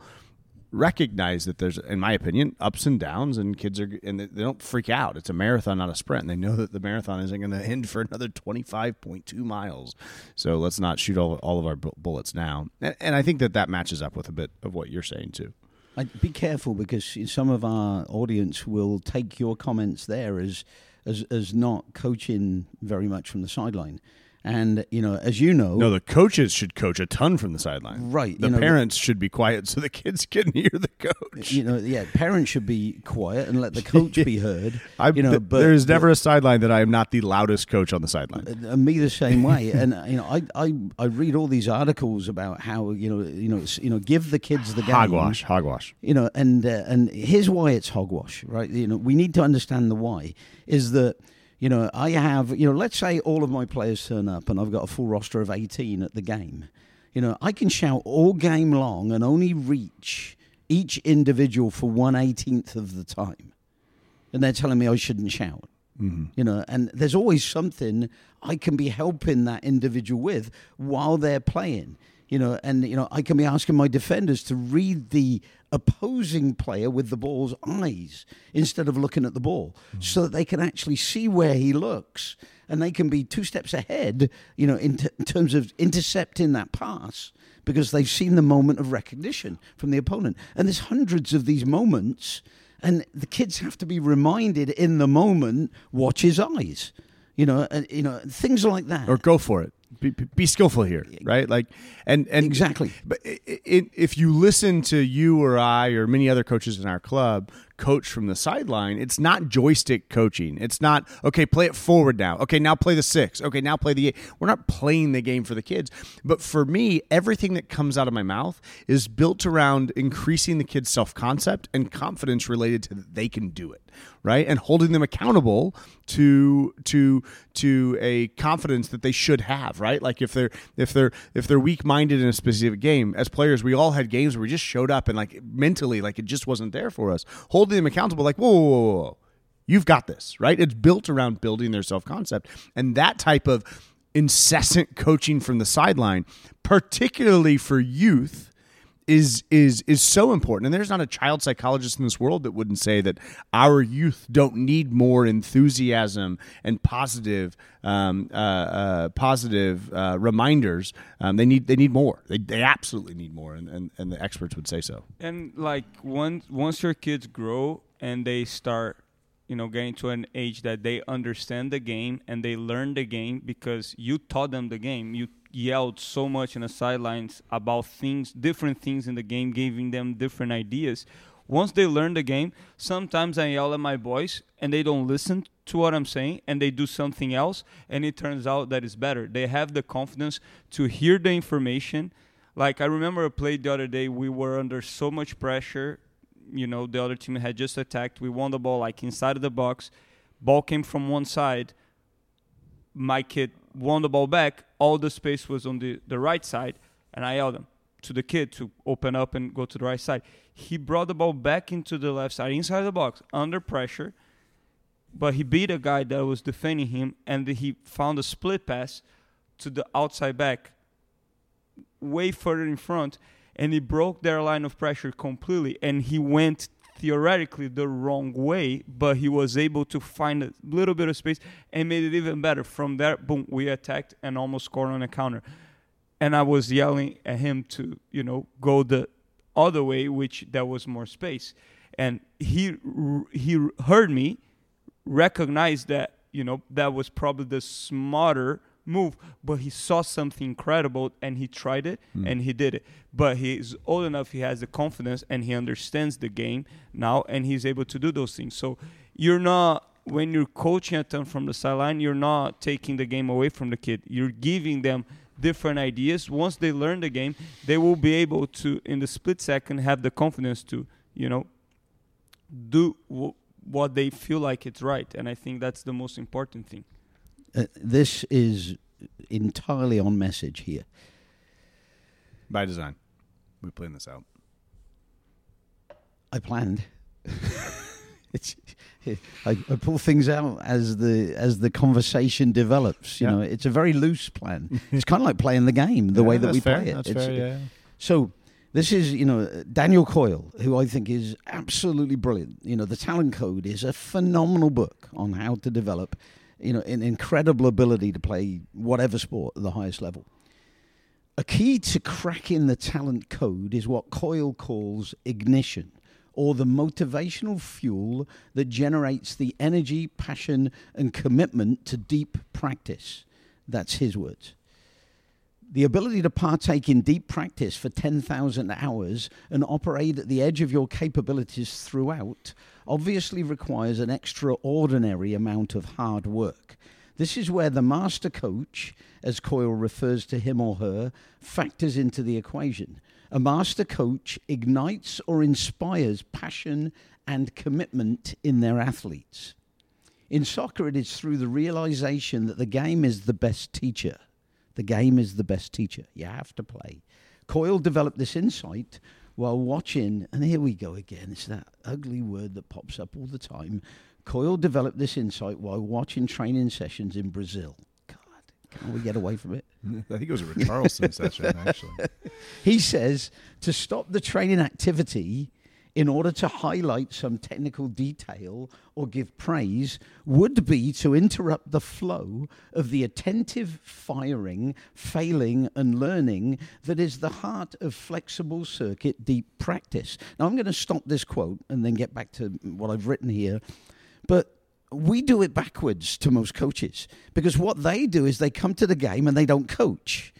recognize that there's in my opinion ups and downs and kids are and they don't freak out. It's a marathon not a sprint and they know that the marathon isn't going to end for another 25.2 miles. So let's not shoot all, all of our bullets now. And, and i think that that matches up with a bit of what you're saying too. I, be careful because some of our audience will take your comments there as as as not coaching very much from the sideline, and you know, as you know, no the coaches should coach a ton from the sideline Right, the you know, parents should be quiet so the kids can hear the coach you know, yeah, parents should be quiet and let the coach be heard. I, you know, th- but there's but- never a sideline that I am not the loudest coach on the sideline. and me the same way. And uh, you know, I, I I read all these articles about how you know you know you know give the kids the game. Hogwash, hogwash. you know and uh, and here's why it's hogwash right you know we need to understand the why is that you know i have you know let's say all of my players turn up and i've got a full roster of 18 at the game. You know i can shout all game long and only reach each individual for 118th of the time. And they're telling me i shouldn't shout. Mm-hmm. You know and there's always something i can be helping that individual with while they're playing. You know and you know i can be asking my defenders to read the opposing player with the ball's eyes instead of looking at the ball hmm. so that they can actually see where he looks and they can be two steps ahead you know in, t- in terms of intercepting that pass because they've seen the moment of recognition from the opponent. And there's hundreds of these moments and the kids have to be reminded in the moment watch his eyes you know and, you know things like that. Or go for it. Be, be skillful here, right? Like, and and Exactly. But i i if you listen to you or I or many other coaches in our club coach from the sideline, it's not joystick coaching. It's not okay, play it forward now. Okay, now play the six. Okay, now play the eight. We're not playing the game for the kids. But for me, everything that comes out of my mouth is built around increasing the kids' self concept and confidence related to that they can do it right and holding them accountable to to to a confidence that they should have right like if they're if they're if they're weak minded in a specific game as players we all had games where we just showed up and like mentally like it just wasn't there for us holding them accountable like whoa whoa whoa, whoa. you've got this right it's built around building their self concept and that type of incessant coaching from the sideline particularly for youth is is is so important. And there's not a child psychologist in this world that wouldn't say that our youth don't need more enthusiasm and positive um, uh, uh, positive uh, reminders. Um, they need they need more. They, they absolutely need more. And, and, and the experts would say so. And like once once your kids grow and they start, you know, getting to an age that they understand the game and they learn the game because you taught them the game. You yelled so much in the sidelines about things, different things in the game, giving them different ideas. Once they learn the game, sometimes I yell at my boys and they don't listen to what I'm saying and they do something else and it turns out that it's better. They have the confidence to hear the information. Like I remember a play the other day, we were under so much pressure. You know, the other team had just attacked. We won the ball like inside of the box. Ball came from one side my kid won the ball back, all the space was on the, the right side, and I yelled him to the kid to open up and go to the right side. He brought the ball back into the left side, inside the box, under pressure, but he beat a guy that was defending him, and he found a split pass to the outside back, way further in front, and he broke their line of pressure completely, and he went theoretically the wrong way, but he was able to find a little bit of space and made it even better. From there, boom, we attacked and almost scored on a counter. And I was yelling at him to, you know, go the other way, which there was more space. And he he heard me, recognized that, you know, that was probably the smarter move, but he saw something incredible and he tried it Hmm. and he did it. But he's old enough, he has the confidence and he understands the game now and he's able to do those things. So you're not when you're coaching a ton from the sideline, you're not taking the game away from the kid. You're giving them different ideas. Once they learn the game, they will be able to in the split second have the confidence to, you know, do w- what they feel like it's right. And I think that's the most important thing. Uh, this is entirely on message here. by design we plan this out I planned. it's, I, I pull things out as the as the conversation develops. You Yeah. know, it's a very loose plan. it's kind of like playing the game, the way that we play it. fair yeah So this is, you know, Daniel Coyle, who I think is absolutely brilliant. You know, the Talent Code is a phenomenal book on how to develop, you know, an incredible ability to play whatever sport at the highest level. A key to cracking the talent code is what Coyle calls ignition, or the motivational fuel that generates the energy, passion, and commitment to deep practice. That's his words. The ability to partake in deep practice for 10,000 hours and operate at the edge of your capabilities throughout obviously requires an extraordinary amount of hard work. This is where the master coach, as Coyle refers to him or her, factors into the equation. A master coach ignites or inspires passion and commitment in their athletes. In soccer, it is through the realization that the game is the best teacher. The game is the best teacher. You have to play. Coyle developed this insight while watching, and here we go again. It's that ugly word that pops up all the time. Coyle developed this insight while watching training sessions in Brazil. God, can't we get away from it? i think it was a richarlison session actually He says to stop the training activity in order to highlight some technical detail or give praise would be to interrupt the flow of the attentive firing, failing, and learning that is the heart of flexible circuit deep practice. Now, I'm going to stop this quote and then get back to what I've written here. But we do it backwards to most coaches because what they do is they come to the game and they don't coach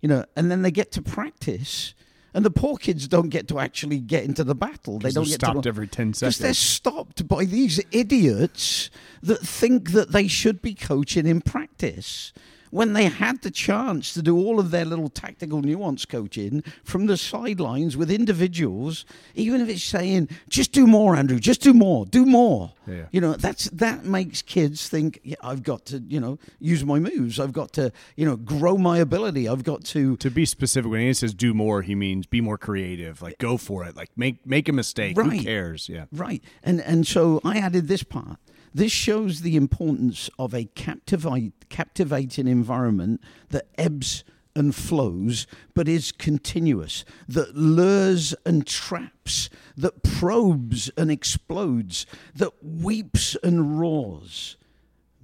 you know, and then they get to practice And the poor kids don't get to actually get into the battle. They don't they're get stopped to every 10 seconds because they're stopped by these idiots that think that they should be coaching in practice when they had the chance to do all of their little tactical nuance coaching from the sidelines with individuals, even if it's saying, just do more, Andrew, just do more, do more. Yeah. You know, that's that makes kids think, yeah, I've got to, you know, use my moves. I've got to, you know, grow my ability. I've got to To be specific, when he says do more, he means be more creative. Like go for it. Like make make a mistake. Who Right. cares? Yeah. Right. And and so I added this part. This shows the importance of a captivate, captivating environment that ebbs and flows, but is continuous, that lures and traps, that probes and explodes, that weeps and roars,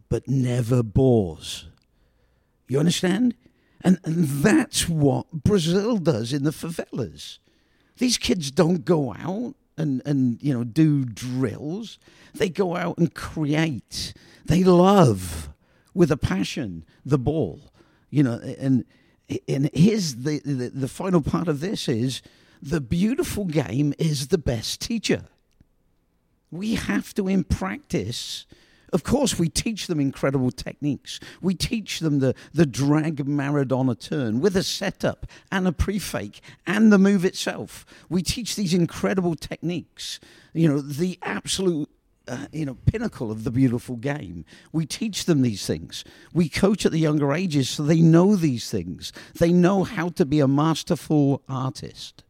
but never bores. You understand? And, and that's what Brazil does in the favelas. These kids don't go out and, and you know do drills. They go out and create. They love with a passion the ball. You know, and and here's the, the the final part of this is the beautiful game is the best teacher. We have to, in practice, of course, we teach them incredible techniques. We teach them the, the drag Maradona turn with a setup and a pre fake and the move itself. We teach these incredible techniques, you know, the absolute. Uh, you know, pinnacle of the beautiful game. We teach them these things. We coach at the younger ages so they know these things. They know how to be a masterful artist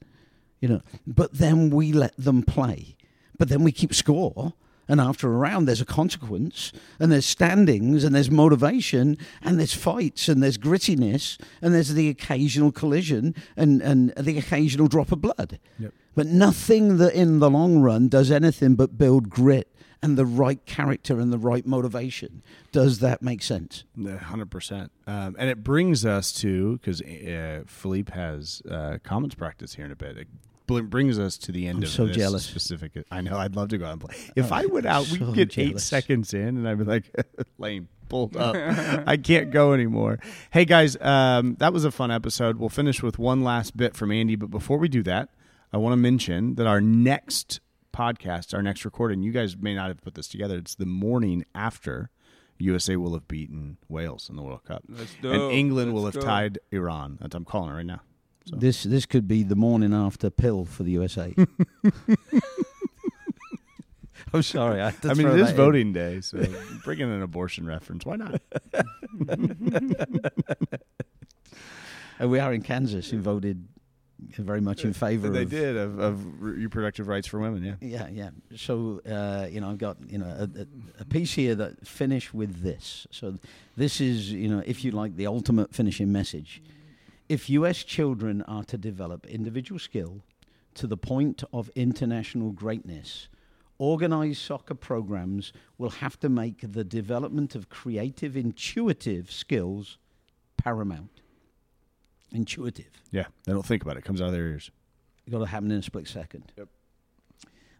you know. But then we let them play. But then we keep score. And after a round, there's a consequence, and there's standings, and there's motivation, and there's fights, and there's grittiness, and there's the occasional collision, and, and the occasional drop of blood. Yep. But nothing that in the long run does anything but build grit and the right character and the right motivation. Does that make sense? hundred percent. Um, and it brings us to because uh, Philippe has uh, commons practice here in a bit. It brings us to the end I'm of so this jealous. specific. I know. I'd love to go out and play. If Oh, I went out, so we'd get eight seconds in, and I'd be like, "Lame, pulled up. I can't go anymore." Hey guys, um, that was a fun episode. We'll finish with one last bit from Andy, but before we do that, I want to mention that our next podcast, our next recording, you guys may not have put this together. It's the morning after USA will have beaten Wales in the World Cup, Let's and go. England will have go. tied Iran. That's I'm calling it right now. So- This this could be the morning after pill for the USA. I'm sorry. I, had to I mean, throw it is that in. voting day, so bring in an abortion reference. Why not? And we are in Kansas, who voted very much in favour. they of, did of, of reproductive rights for women. Yeah. Yeah, yeah. So uh, you know, I've got you know a, a, a piece here that finish with this. So this is you know, if you like, the ultimate finishing message. If U.S. children are to develop individual skill to the point of international greatness, organized soccer programs will have to make the development of creative, intuitive skills paramount. Intuitive. Yeah. They don't think about it. it comes out of their ears. It's got to happen in a split second. Yep.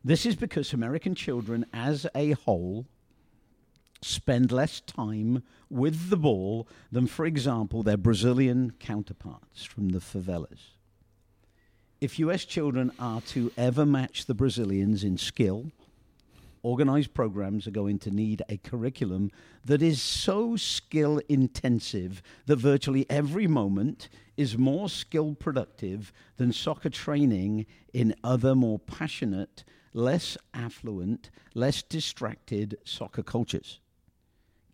This is because American children, as a whole, spend less time with the ball than, for example, their Brazilian counterparts from the favelas. If US children are to ever match the Brazilians in skill, organized programs are going to need a curriculum that is so skill intensive that virtually every moment is more skill productive than soccer training in other more passionate, less affluent, less distracted soccer cultures.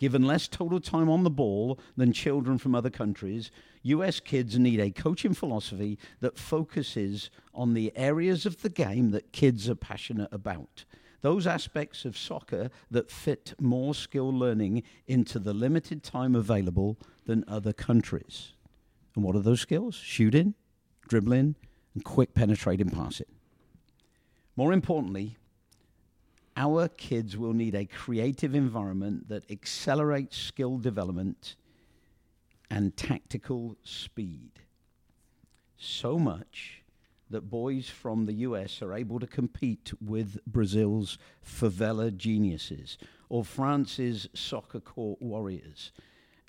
Given less total time on the ball than children from other countries, US kids need a coaching philosophy that focuses on the areas of the game that kids are passionate about. Those aspects of soccer that fit more skill learning into the limited time available than other countries. And what are those skills? Shooting, dribbling, and quick penetrating passing. More importantly, our kids will need a creative environment that accelerates skill development and tactical speed. So much that boys from the US are able to compete with Brazil's favela geniuses or France's soccer court warriors.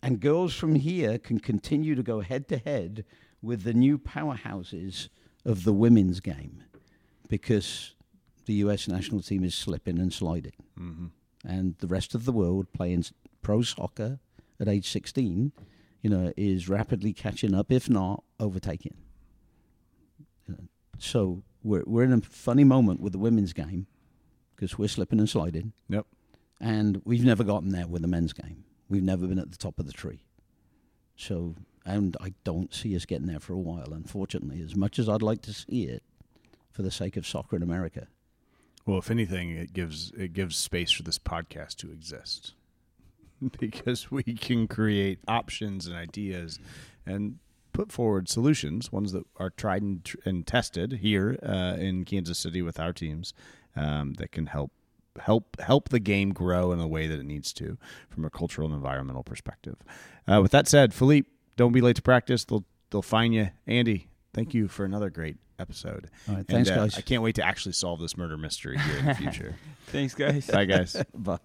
And girls from here can continue to go head to head with the new powerhouses of the women's game because the U.S. national team is slipping and sliding, hmm and the rest of the world playing pro soccer at age 16, you know, is rapidly catching up, if not overtaking. So we're we're in a funny moment with the women's game because we're slipping and sliding. Yep. And we've never gotten there with the men's game. We've never been at the top of the tree. So, and I don't see us getting there for a while, unfortunately, as much as I'd like to see it for the sake of soccer in America. Well, if anything, it gives it gives space for this podcast to exist because we can create options and ideas and put forward solutions, ones that are tried and, tr- and tested here uh, in Kansas City with our teams um, that can help help help the game grow in a way that it needs to from a cultural and environmental perspective. Uh, with that said, Philippe, don't be late to practice. They'll they'll find you. Andy, thank you for another great episode. All right, And, thanks, uh, guys. I can't wait to actually solve this murder mystery here in the future. Thanks, guys. Bye, guys. Bye.